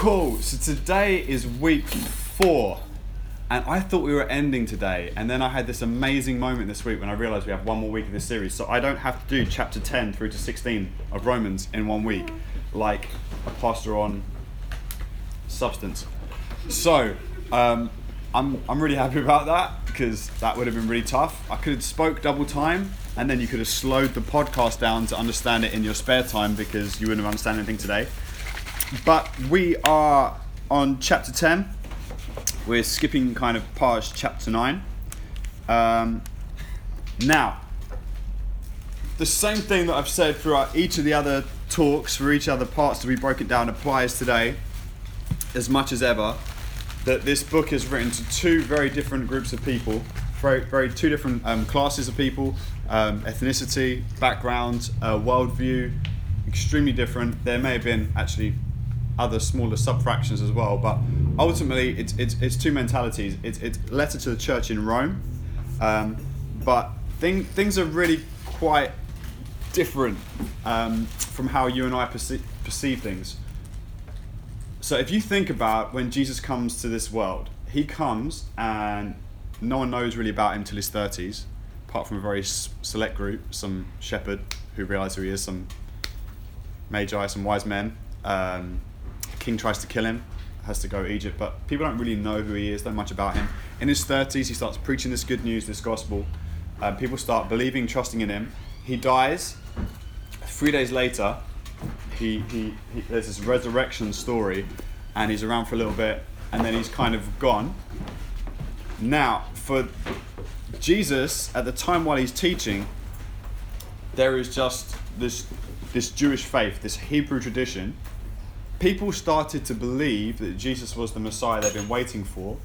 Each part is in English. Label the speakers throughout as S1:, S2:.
S1: Cool. So today is week four, and I thought we were ending today, and then I had this amazing moment this week when I realized we have one more week of this series, so I don't have to do chapter 10 through to 16 of Romans in one week, like a pastor on substance. So, um, I'm, I'm really happy about that because that would have been really tough. I could have spoke double time and then you could have slowed the podcast down to understand it in your spare time because you wouldn't have understood anything today. But we are on chapter 10. We're skipping kind of past chapter 9. Um, now, the same thing that I've said throughout each of the other talks for each other parts to be broken down applies today as much as ever that this book is written to two very different groups of people, very, very two different um, classes of people, um, ethnicity, background, uh, worldview, extremely different. There may have been actually other smaller subfractions as well, but ultimately it's, it's, it's two mentalities. It's, it's letter to the church in Rome, um, but thing, things are really quite different um, from how you and I perceive, perceive things. So if you think about when Jesus comes to this world, he comes and no one knows really about him till his 30s, apart from a very select group, some shepherd who realize who he is, some magi, some wise men. Um, king tries to kill him, has to go to Egypt, but people don't really know who he is, don't much about him. In his 30s, he starts preaching this good news, this gospel. Um, people start believing, trusting in him. He dies. Three days later, he, he, he, there's this resurrection story, and he's around for a little bit, and then he's kind of gone. Now, for Jesus, at the time while he's teaching, there is just this this Jewish faith, this Hebrew tradition. People started to believe that Jesus was the Messiah they've been waiting for.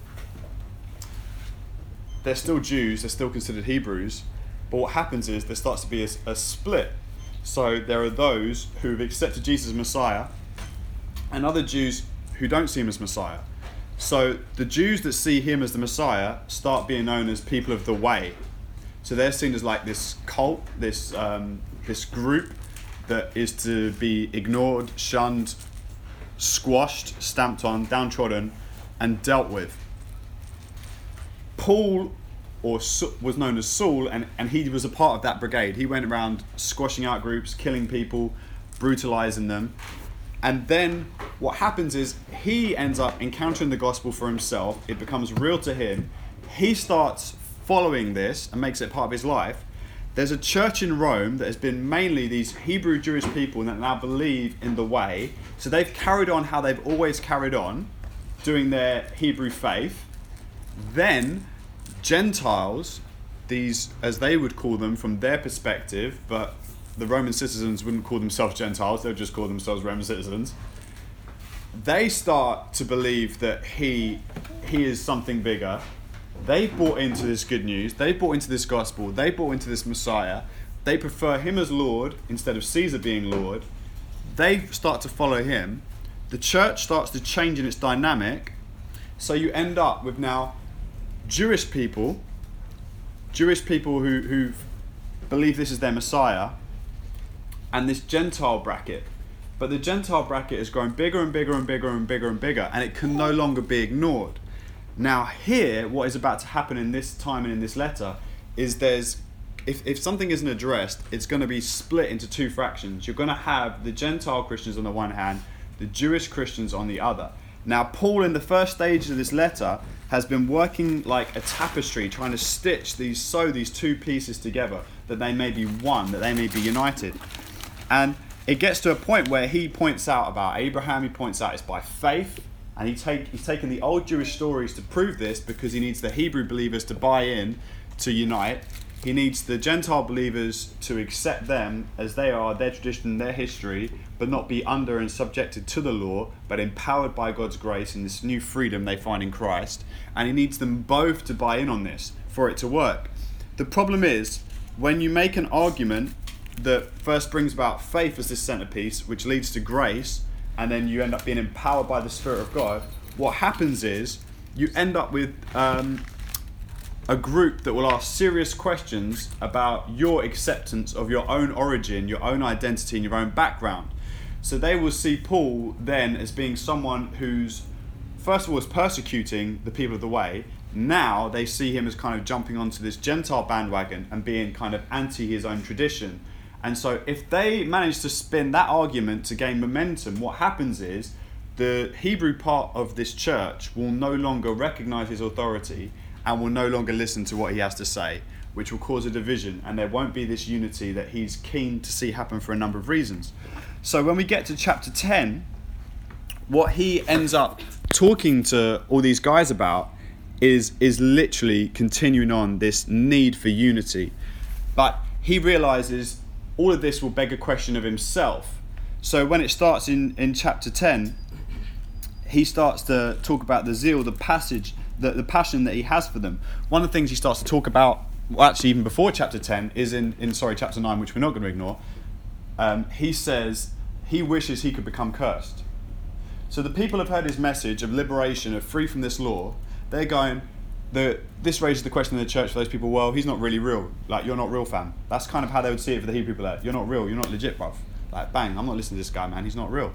S1: They're still Jews, they're still considered Hebrews, but what happens is there starts to be a, a split so there are those who've accepted Jesus as Messiah and other Jews who don't see him as Messiah. So the Jews that see him as the Messiah start being known as people of the way. So they're seen as like this cult, this um, this group that is to be ignored, shunned, squashed, stamped on, downtrodden, and dealt with. Paul or was known as Saul, and, and he was a part of that brigade. He went around squashing out groups, killing people, brutalizing them. And then what happens is he ends up encountering the gospel for himself. It becomes real to him. He starts following this and makes it part of his life. There's a church in Rome that has been mainly these Hebrew Jewish people that now believe in the way. So they've carried on how they've always carried on, doing their Hebrew faith. Then Gentiles, these, as they would call them from their perspective, but the Roman citizens wouldn't call themselves Gentiles, they would just call themselves Roman citizens. They start to believe that he, he is something bigger. They bought into this good news, They've bought into this gospel, they bought into this Messiah. They prefer him as Lord instead of Caesar being Lord. They start to follow him. The church starts to change in its dynamic. So you end up with now Jewish people, Jewish people who, who believe this is their Messiah, and this Gentile bracket. But the Gentile bracket is growing bigger and bigger and bigger and bigger and bigger, and it can no longer be ignored. Now, here, what is about to happen in this time and in this letter is there's, if, if something isn't addressed, it's going to be split into two fractions. You're going to have the Gentile Christians on the one hand, the Jewish Christians on the other. Now, Paul, in the first stages of this letter, has been working like a tapestry, trying to stitch these, sew these two pieces together, that they may be one, that they may be united. And it gets to a point where he points out about Abraham, he points out it's by faith, and he take, he's taken the old Jewish stories to prove this because he needs the Hebrew believers to buy in, to unite. He needs the Gentile believers to accept them as they are, their tradition, their history, but not be under and subjected to the law, but empowered by God's grace and this new freedom they find in Christ. And he needs them both to buy in on this for it to work. The problem is, when you make an argument that first brings about faith as this centerpiece, which leads to grace, and then you end up being empowered by the Spirit of God, what happens is you end up with um, a group that will ask serious questions about your acceptance of your own origin, your own identity, and your own background. So they will see Paul then as being someone who's, first of all, is persecuting the people of the way. Now they see him as kind of jumping onto this Gentile bandwagon and being kind of anti his own tradition. And so if they manage to spin that argument to gain momentum, what happens is the Hebrew part of this church will no longer recognize his authority and will no longer listen to what he has to say, which will cause a division, and there won't be this unity that he's keen to see happen for a number of reasons. So when we get to chapter 10, what he ends up talking to all these guys about is is literally continuing on this need for unity. But he realizes all of this will beg a question of himself. So when it starts in, in chapter 10, he starts to talk about the zeal, the passage, the, the passion that he has for them. One of the things he starts to talk about, well, actually, even before chapter 10, is in, in sorry, chapter 9, which we're not going to ignore. Um, he says he wishes he could become cursed. So the people have heard his message of liberation, of free from this law. They're going, the, this raises the question in the church for those people, well, he's not really real. Like, you're not real, fam. That's kind of how they would see it for the Hebrew people there. You're not real. You're not legit, bruv. Like, bang, I'm not listening to this guy, man. He's not real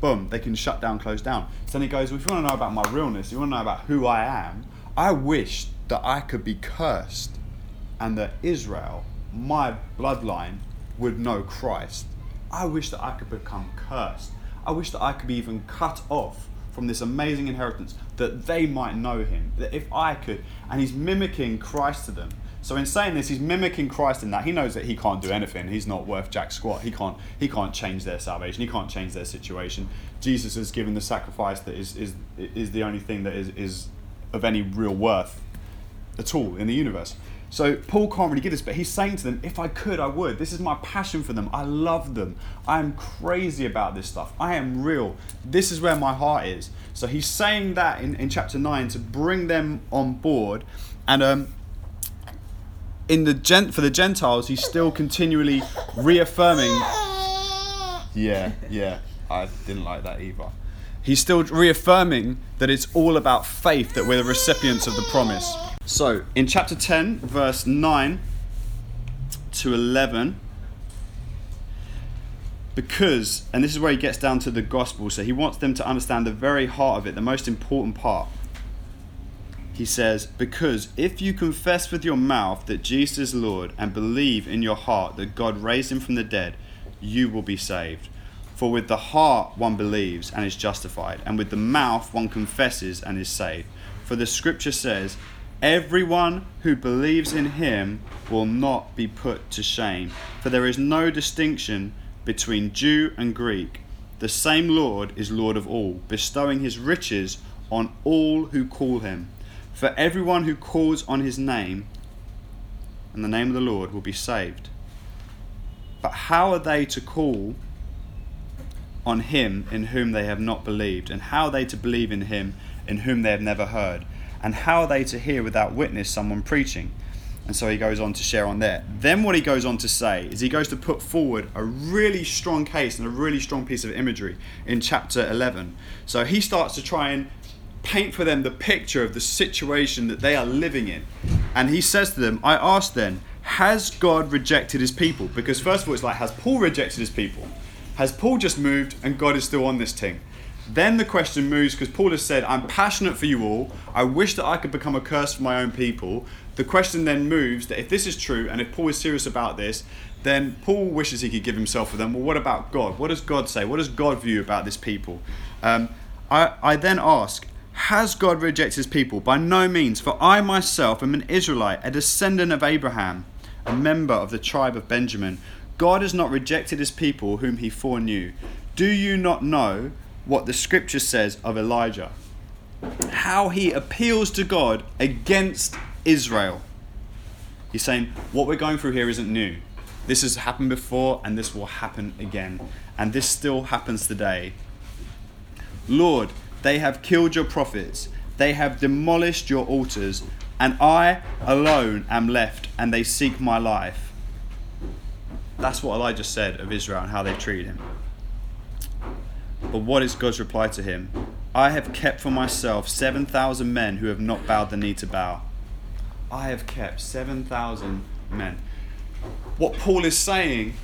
S1: boom, they can shut down, close down. So then he goes, well, if you want to know about my realness, you want to know about who I am, I wish that I could be cursed and that Israel, my bloodline, would know Christ. I wish that I could become cursed. I wish that I could be even cut off from this amazing inheritance, that they might know him. That if I could, and he's mimicking Christ to them. So in saying this, he's mimicking Christ in that he knows that he can't do anything. He's not worth jack squat. He can't he can't change their salvation. He can't change their situation. Jesus has given the sacrifice that is is is the only thing that is is of any real worth at all in the universe. So Paul can't really give this, but he's saying to them, if I could, I would. This is my passion for them. I love them. I am crazy about this stuff. I am real. This is where my heart is. So he's saying that in, in chapter 9 to bring them on board. And um, in the gent for the Gentiles, he's still continually reaffirming. Yeah, yeah, I didn't like that either. He's still reaffirming that it's all about faith that we're the recipients of the promise. So, in chapter 10, verse 9 to 11, because, and this is where he gets down to the gospel, so he wants them to understand the very heart of it, the most important part he says, Because if you confess with your mouth that Jesus is Lord and believe in your heart that God raised him from the dead, you will be saved. For with the heart one believes and is justified, and with the mouth one confesses and is saved. For the scripture says, Everyone who believes in him will not be put to shame. For there is no distinction between Jew and Greek. The same Lord is Lord of all, bestowing his riches on all who call him. For everyone who calls on his name and the name of the Lord will be saved. But how are they to call on him in whom they have not believed? And how are they to believe in him in whom they have never heard? And how are they to hear without witness someone preaching? And so he goes on to share on there. Then what he goes on to say is he goes to put forward a really strong case and a really strong piece of imagery in chapter 11. So he starts to try and paint for them the picture of the situation that they are living in. And he says to them, I ask then, has God rejected his people? Because first of all, it's like, has Paul rejected his people? Has Paul just moved and God is still on this thing? Then the question moves because Paul has said, I'm passionate for you all. I wish that I could become a curse for my own people. The question then moves that if this is true and if Paul is serious about this, then Paul wishes he could give himself for them. Well, what about God? What does God say? What does God view about this people? Um, I, I then ask, has God rejected his people? By no means, for I myself am an Israelite, a descendant of Abraham, a member of the tribe of Benjamin. God has not rejected his people whom he foreknew. Do you not know what the scripture says of Elijah? How he appeals to God against Israel. He's saying, What we're going through here isn't new. This has happened before and this will happen again. And this still happens today. Lord, they have killed your prophets, they have demolished your altars, and I alone am left, and they seek my life. That's what Elijah said of Israel and how they treated him. But what is God's reply to him? I have kept for myself 7,000 men who have not bowed the knee to bow. I have kept 7,000 men. What Paul is saying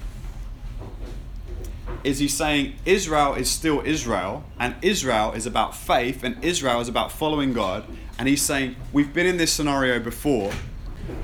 S1: is he's saying Israel is still Israel, and Israel is about faith, and Israel is about following God. And he's saying, We've been in this scenario before.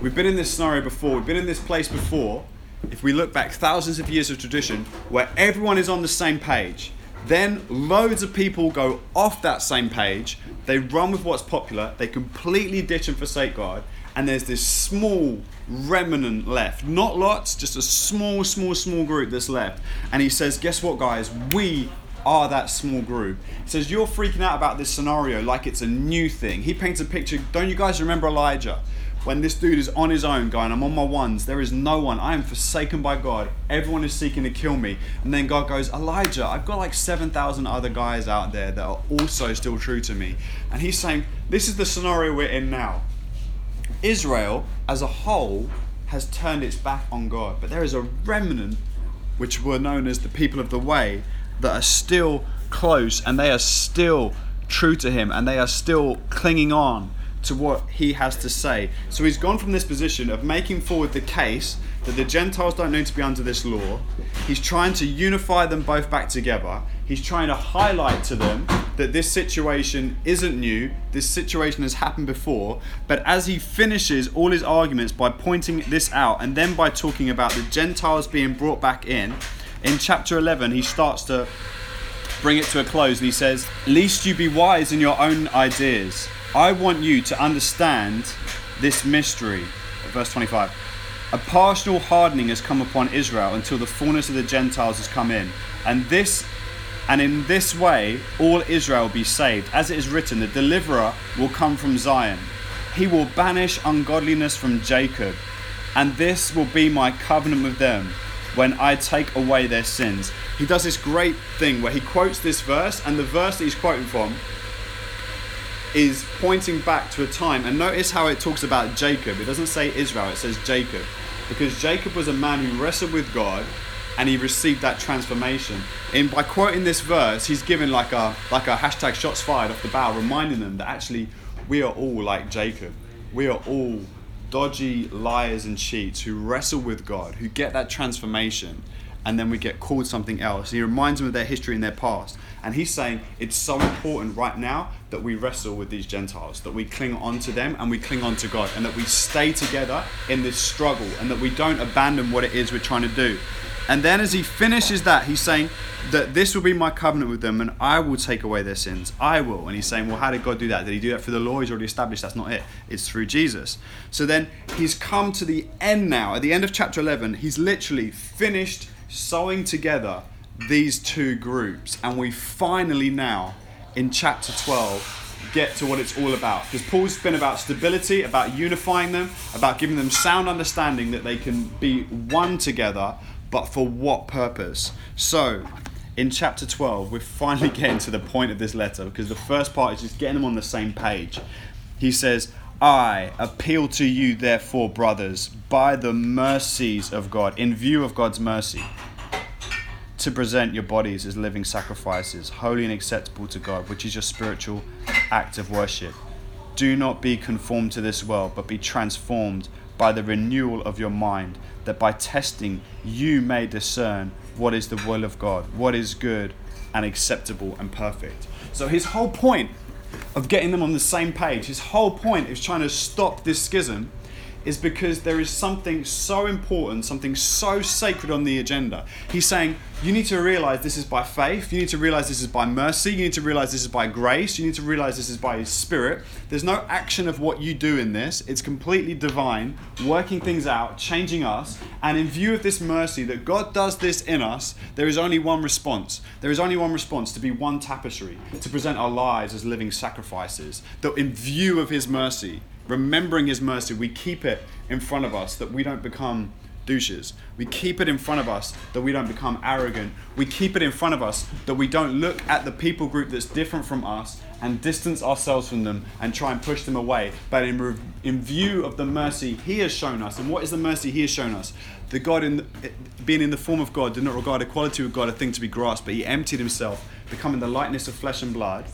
S1: We've been in this scenario before. We've been in this place before. If we look back thousands of years of tradition where everyone is on the same page, then loads of people go off that same page. They run with what's popular. They completely ditch and forsake God. And there's this small remnant left. Not lots, just a small, small, small group that's left. And he says, Guess what, guys? We are that small group. He says, You're freaking out about this scenario like it's a new thing. He paints a picture. Don't you guys remember Elijah? When this dude is on his own, going, I'm on my ones, there is no one, I am forsaken by God, everyone is seeking to kill me. And then God goes, Elijah, I've got like 7,000 other guys out there that are also still true to me. And he's saying, This is the scenario we're in now. Israel as a whole has turned its back on God, but there is a remnant, which were known as the people of the way, that are still close and they are still true to Him and they are still clinging on to what He has to say. So He's gone from this position of making forward the case that the Gentiles don't need to be under this law. He's trying to unify them both back together. He's trying to highlight to them that this situation isn't new, this situation has happened before. But as he finishes all his arguments by pointing this out and then by talking about the Gentiles being brought back in, in chapter 11, he starts to bring it to a close and he says, Least you be wise in your own ideas. I want you to understand this mystery. Verse 25. A partial hardening has come upon Israel until the fullness of the Gentiles has come in. And this and in this way all Israel will be saved. As it is written, the deliverer will come from Zion. He will banish ungodliness from Jacob, and this will be my covenant with them when I take away their sins. He does this great thing where he quotes this verse, and the verse that he's quoting from is pointing back to a time. And notice how it talks about Jacob. It doesn't say Israel, it says Jacob. Because Jacob was a man who wrestled with God and he received that transformation. And by quoting this verse, he's given like a like a hashtag shots fired off the bow, reminding them that actually we are all like Jacob. We are all dodgy liars and cheats who wrestle with God, who get that transformation, and then we get called something else. He reminds them of their history and their past. And he's saying it's so important right now that we wrestle with these Gentiles, that we cling on to them and we cling on to God, and that we stay together in this struggle, and that we don't abandon what it is we're trying to do. And then as he finishes that, he's saying that this will be my covenant with them and I will take away their sins. I will. And he's saying, well, how did God do that? Did he do that through the law? He's already established that's not it. It's through Jesus. So then he's come to the end now. At the end of chapter 11, he's literally finished sewing together these two groups. And we finally now, in chapter 12, get to what it's all about. Because Paul's been about stability, about unifying them, about giving them sound understanding that they can be one together but for what purpose? So, in chapter 12, we're finally getting to the point of this letter because the first part is just getting them on the same page. He says, I appeal to you, therefore, brothers, by the mercies of God, in view of God's mercy, to present your bodies as living sacrifices, holy and acceptable to God, which is your spiritual act of worship. Do not be conformed to this world, but be transformed by the renewal of your mind that by testing you may discern what is the will of God, what is good and acceptable and perfect. So his whole point of getting them on the same page, his whole point is trying to stop this schism is because there is something so important, something so sacred on the agenda. He's saying, you need to realize this is by faith, you need to realize this is by mercy, you need to realize this is by grace, you need to realize this is by His Spirit. There's no action of what you do in this, it's completely divine, working things out, changing us. And in view of this mercy that God does this in us, there is only one response. There is only one response to be one tapestry, to present our lives as living sacrifices. That in view of His mercy, remembering His mercy, we keep it in front of us that we don't become douches. We keep it in front of us that we don't become arrogant. We keep it in front of us that we don't look at the people group that's different from us and distance ourselves from them and try and push them away. But in, in view of the mercy He has shown us, and what is the mercy He has shown us? The God, in the, being in the form of God, did not regard equality with God a thing to be grasped, but He emptied Himself, becoming the likeness of flesh and blood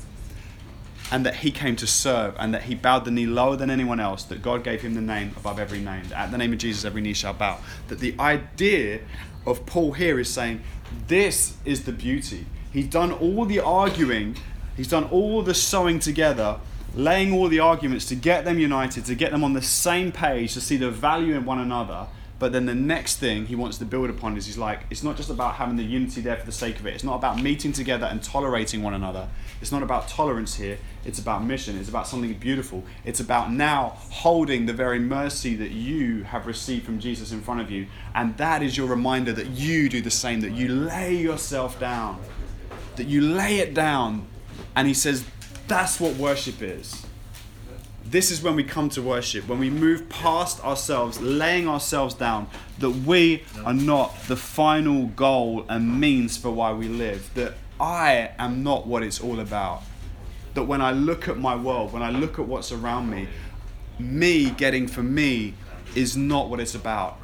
S1: and that he came to serve, and that he bowed the knee lower than anyone else, that God gave him the name above every name, that at the name of Jesus every knee shall bow. That the idea of Paul here is saying, this is the beauty. He's done all the arguing, he's done all the sewing together, laying all the arguments to get them united, to get them on the same page, to see the value in one another. But then the next thing he wants to build upon is he's like, it's not just about having the unity there for the sake of it. It's not about meeting together and tolerating one another. It's not about tolerance here. It's about mission. It's about something beautiful. It's about now holding the very mercy that you have received from Jesus in front of you. And that is your reminder that you do the same, that you lay yourself down, that you lay it down. And he says, that's what worship is. This is when we come to worship, when we move past ourselves, laying ourselves down, that we are not the final goal and means for why we live, that I am not what it's all about. That when I look at my world, when I look at what's around me, me getting for me is not what it's about.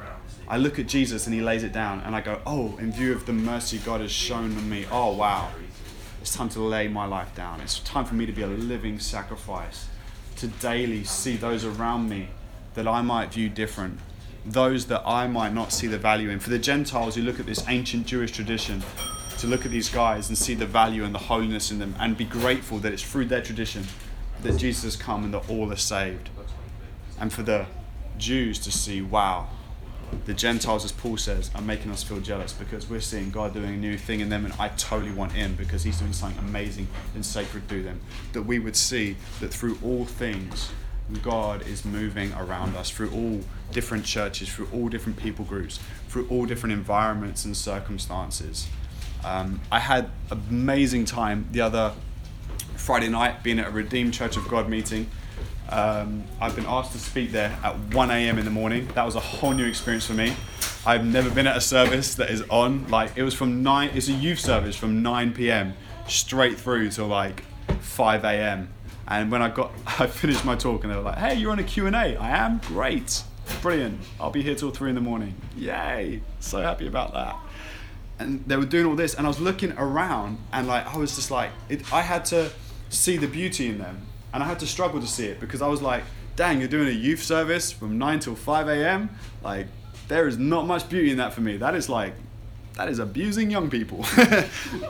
S1: I look at Jesus and he lays it down, and I go, Oh, in view of the mercy God has shown me, oh wow, it's time to lay my life down. It's time for me to be a living sacrifice to daily see those around me that I might view different, those that I might not see the value in. For the Gentiles who look at this ancient Jewish tradition, to look at these guys and see the value and the holiness in them and be grateful that it's through their tradition that Jesus has come and that all are saved. And for the Jews to see, wow, the Gentiles, as Paul says, are making us feel jealous because we're seeing God doing a new thing in them, and I totally want in because He's doing something amazing and sacred through them. That we would see that through all things, God is moving around us, through all different churches, through all different people groups, through all different environments and circumstances. Um, I had amazing time the other Friday night being at a Redeemed Church of God meeting. Um, I've been asked to speak there at 1 a.m. in the morning. That was a whole new experience for me. I've never been at a service that is on. Like it was from nine. It's a youth service from 9 p.m. straight through to like 5 a.m. And when I got, I finished my talk, and they were like, "Hey, you're on a Q and A. I am great, brilliant. I'll be here till three in the morning. Yay! So happy about that." And they were doing all this, and I was looking around, and like I was just like, it, I had to see the beauty in them and I had to struggle to see it because I was like, dang, you're doing a youth service from 9 till 5 a.m. Like, there is not much beauty in that for me. That is like, that is abusing young people.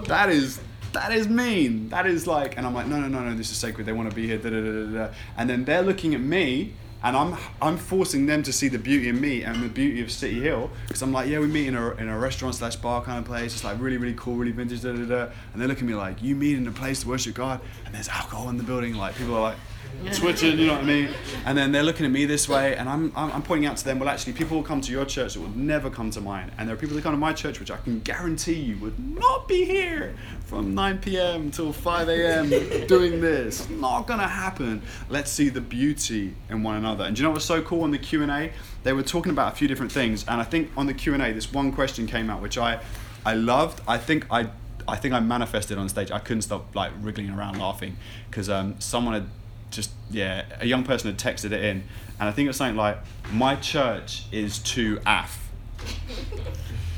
S1: that is that is mean. That is like, and I'm like, no, no, no, no, this is sacred. They want to be here. Da, da, da. And then they're looking at me and I'm I'm forcing them to see the beauty in me and the beauty of City Hill because I'm like, yeah, we meet in a, in a restaurant slash bar kind of place. It's like really really cool, really vintage, da, da, da. and they look at me like, you meet in a place to worship God, and there's alcohol in the building. Like people are like, twitching, you know what I mean? And then they're looking at me this way, and I'm, I'm, I'm pointing out to them, well, actually, people will come to your church that will never come to mine. And there are people that come to my church, which I can guarantee you would not be here from 9 p.m. till 5 a.m. doing this. Not gonna happen. Let's see the beauty in one another. And do you know what's so cool on the Q&A? They were talking about a few different things, and I think on the Q&A, this one question came out, which I, I loved. I think I I think I manifested on stage. I couldn't stop like wriggling around laughing because um, someone had just yeah, a young person had texted it in, and I think it was something like, "My church is too af.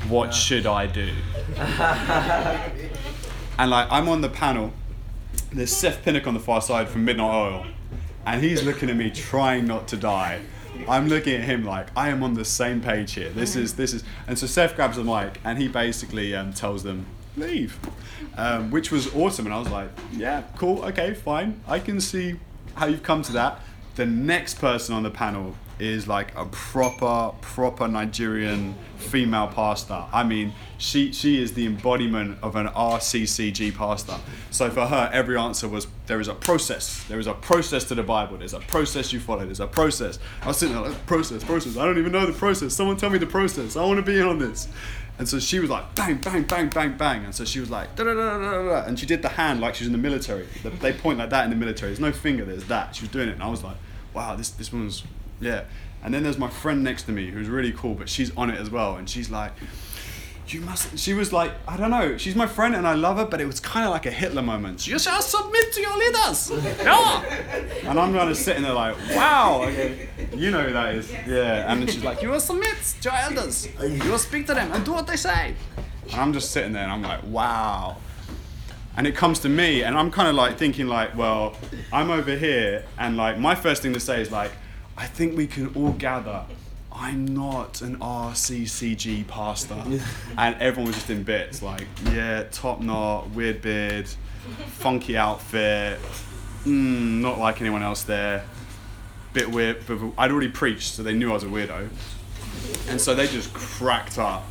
S1: What should I do?" and like I'm on the panel. There's Seth Pinnock on the far side from Midnight Oil, and he's looking at me, trying not to die. I'm looking at him like I am on the same page here. This is this is, and so Seth grabs the mic and he basically um, tells them leave, um, which was awesome. And I was like, yeah, cool, okay, fine. I can see how you've come to that. The next person on the panel is like a proper, proper Nigerian female pastor. I mean, she she is the embodiment of an RCCG pastor. So for her, every answer was there is a process. There is a process to the Bible. There's a process you follow. There's a process. I was sitting there like process, process. I don't even know the process. Someone tell me the process. I want to be in on this. And so she was like bang, bang, bang, bang, bang. And so she was like da da da da da. And she did the hand like she was in the military. They point like that in the military. There's no finger. There's that. She was doing it, and I was like, wow, this this one's yeah. And then there's my friend next to me who's really cool, but she's on it as well, and she's like, you must. She was like, I don't know. She's my friend and I love her, but it was kind of like a Hitler moment. You shall submit to your leaders. Yeah. And I'm kind of sitting there like, wow. Okay. You know who that is. Yeah. And then she's like, you will submit to your elders. You will speak to them and do what they say. And I'm just sitting there and I'm like, wow. And it comes to me and I'm kind of like thinking like, well, I'm over here and like my first thing to say is like, I think we can all gather I'm not an RCCG pastor. and everyone was just in bits like, yeah, top knot, weird beard, funky outfit, mm, not like anyone else there, bit weird. But I'd already preached, so they knew I was a weirdo. And so they just cracked up.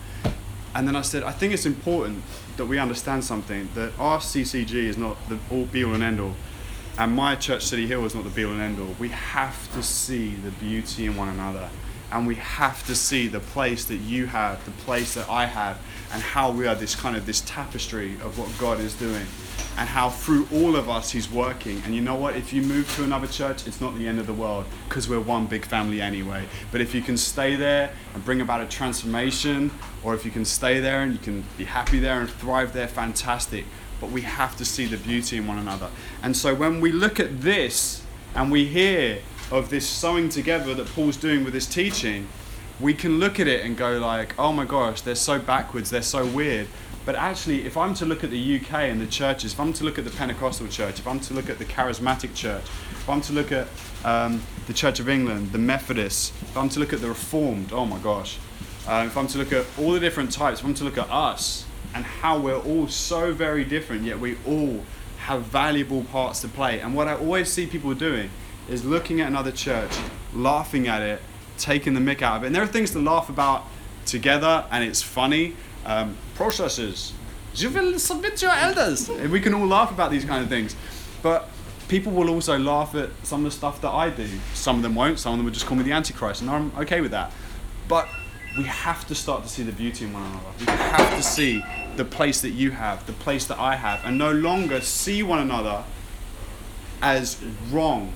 S1: And then I said, I think it's important that we understand something that RCCG is not the all be all and end all and my church city hill is not the be all and end all we have to see the beauty in one another and we have to see the place that you have the place that i have and how we are this kind of this tapestry of what god is doing. And how through all of us he's working. And you know what? If you move to another church it's not the end of the world because we're one big family anyway. But if you can stay there and bring about a transformation or if you can stay there and you can be happy there and thrive there fantastic. But we have to see the beauty in one another. And so when we look at this and we hear of this sewing together that Paul's doing with his teaching, we can look at it and go like, "Oh my gosh, they're so backwards, they're so weird." But actually, if I'm to look at the UK and the churches, if I'm to look at the Pentecostal church, if I'm to look at the Charismatic church, if I'm to look at um, the Church of England, the Methodists, if I'm to look at the Reformed, oh my gosh, uh, if I'm to look at all the different types, if I'm to look at us, and how we're all so very different, yet we all have valuable parts to play. And what I always see people doing is looking at another church, laughing at it, taking the mick out of it. And there are things to laugh about together, and it's funny. Um, processes. You will submit to your elders. We can all laugh about these kind of things. But people will also laugh at some of the stuff that I do. Some of them won't. Some of them will just call me the Antichrist, and I'm okay with that. But we have to start to see the beauty in one another. We have to see the place that you have, the place that I have, and no longer see one another as wrong,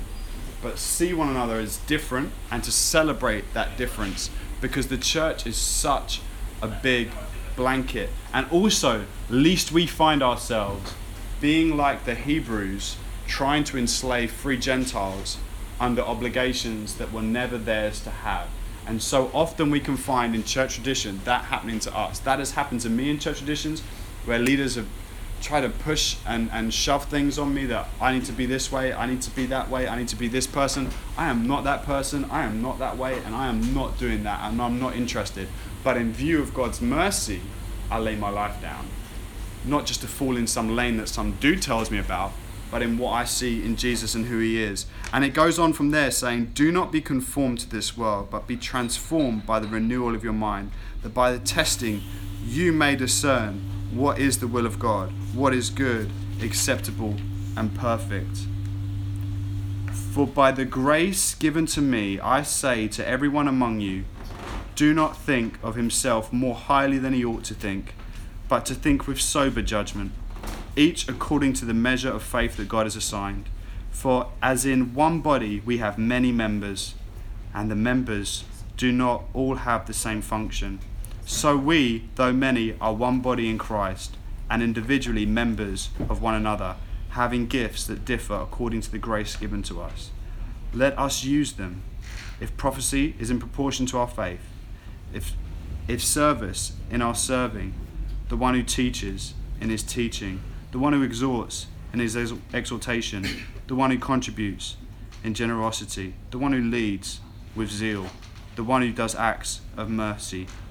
S1: but see one another as different and to celebrate that difference because the church is such a big blanket. And also, least we find ourselves being like the Hebrews trying to enslave free Gentiles under obligations that were never theirs to have. And so often we can find in church tradition that happening to us. That has happened to me in church traditions where leaders have tried to push and, and shove things on me that I need to be this way, I need to be that way, I need to be this person. I am not that person, I am not that way, and I am not doing that, and I'm not interested. But in view of God's mercy, I lay my life down. Not just to fall in some lane that some dude tells me about, but in what I see in Jesus and who He is. And it goes on from there saying, Do not be conformed to this world, but be transformed by the renewal of your mind, that by the testing you may discern what is the will of God, what is good, acceptable, and perfect. For by the grace given to me, I say to everyone among you, do not think of himself more highly than he ought to think, but to think with sober judgment each according to the measure of faith that God has assigned. For as in one body we have many members, and the members do not all have the same function, so we, though many, are one body in Christ, and individually members of one another, having gifts that differ according to the grace given to us. Let us use them. If prophecy is in proportion to our faith, if, if service in our serving, the one who teaches in his teaching, the one who exhorts in his exhortation, the one who contributes in generosity, the one who leads with zeal, the one who does acts of mercy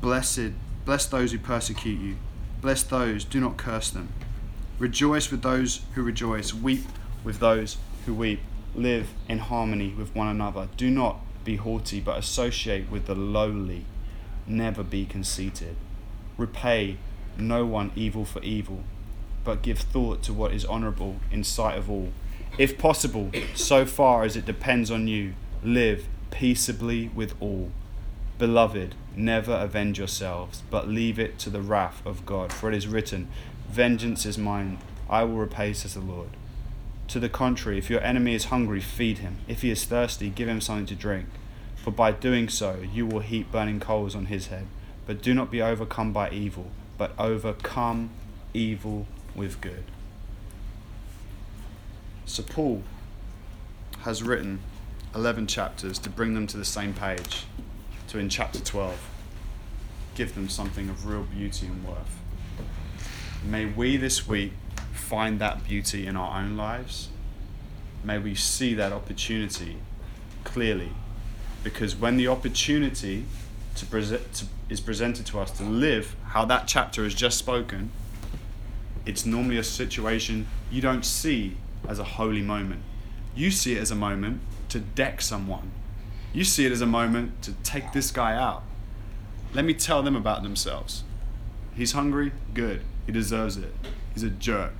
S1: Blessed, bless those who persecute you, bless those, do not curse them. Rejoice with those who rejoice, weep with those who weep, live in harmony with one another. Do not be haughty, but associate with the lowly. Never be conceited. Repay no one evil for evil but give thought to what is honourable in sight of all. If possible, so far as it depends on you, live peaceably with all. Beloved, never avenge yourselves, but leave it to the wrath of God. For it is written, Vengeance is mine, I will repay, says the Lord. To the contrary, if your enemy is hungry, feed him. If he is thirsty, give him something to drink. for by doing so you will heap burning coals on his head. But do not be overcome by evil, but overcome evil with good. So Paul has written 11 chapters to bring them to the same page, to in chapter 12 give them something of real beauty and worth. May we this week find that beauty in our own lives. May we see that opportunity clearly. Because when the opportunity to present, to, is presented to us to live how that chapter has just spoken, it's normally a situation you don't see as a holy moment. You see it as a moment to deck someone. You see it as a moment to take this guy out. Let me tell them about themselves. He's hungry? Good. He deserves it. He's a jerk.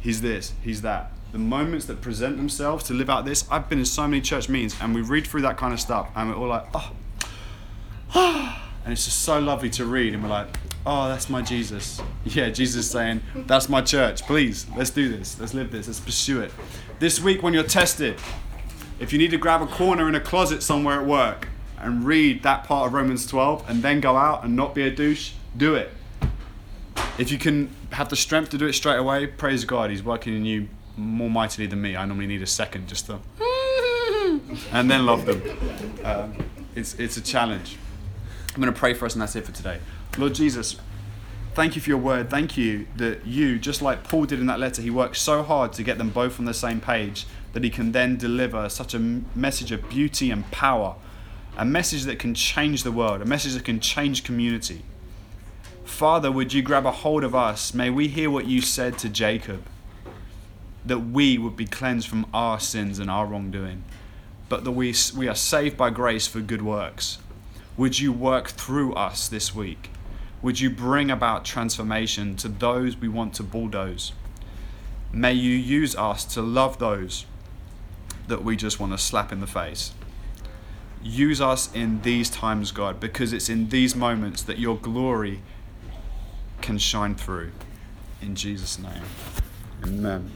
S1: He's this, he's that. The moments that present themselves to live out this, I've been in so many church meetings and we read through that kind of stuff and we're all like, oh, and it's just so lovely to read and we're like, oh, that's my Jesus. Yeah, Jesus saying, that's my church. Please, let's do this. Let's live this. Let's pursue it. This week, when you're tested, if you need to grab a corner in a closet somewhere at work and read that part of Romans 12 and then go out and not be a douche, do it. If you can have the strength to do it straight away, praise God. He's working in you more mightily than me. I normally need a second just to. and then love them. Um, it's, it's a challenge. I'm going to pray for us, and that's it for today. Lord Jesus, thank you for your word. Thank you that you, just like Paul did in that letter, he worked so hard to get them both on the same page that he can then deliver such a message of beauty and power, a message that can change the world, a message that can change community. Father, would you grab a hold of us? May we hear what you said to Jacob that we would be cleansed from our sins and our wrongdoing, but that we, we are saved by grace for good works. Would you work through us this week? Would you bring about transformation to those we want to bulldoze? May you use us to love those that we just want to slap in the face. Use us in these times, God, because it's in these moments that your glory can shine through. In Jesus' name, amen.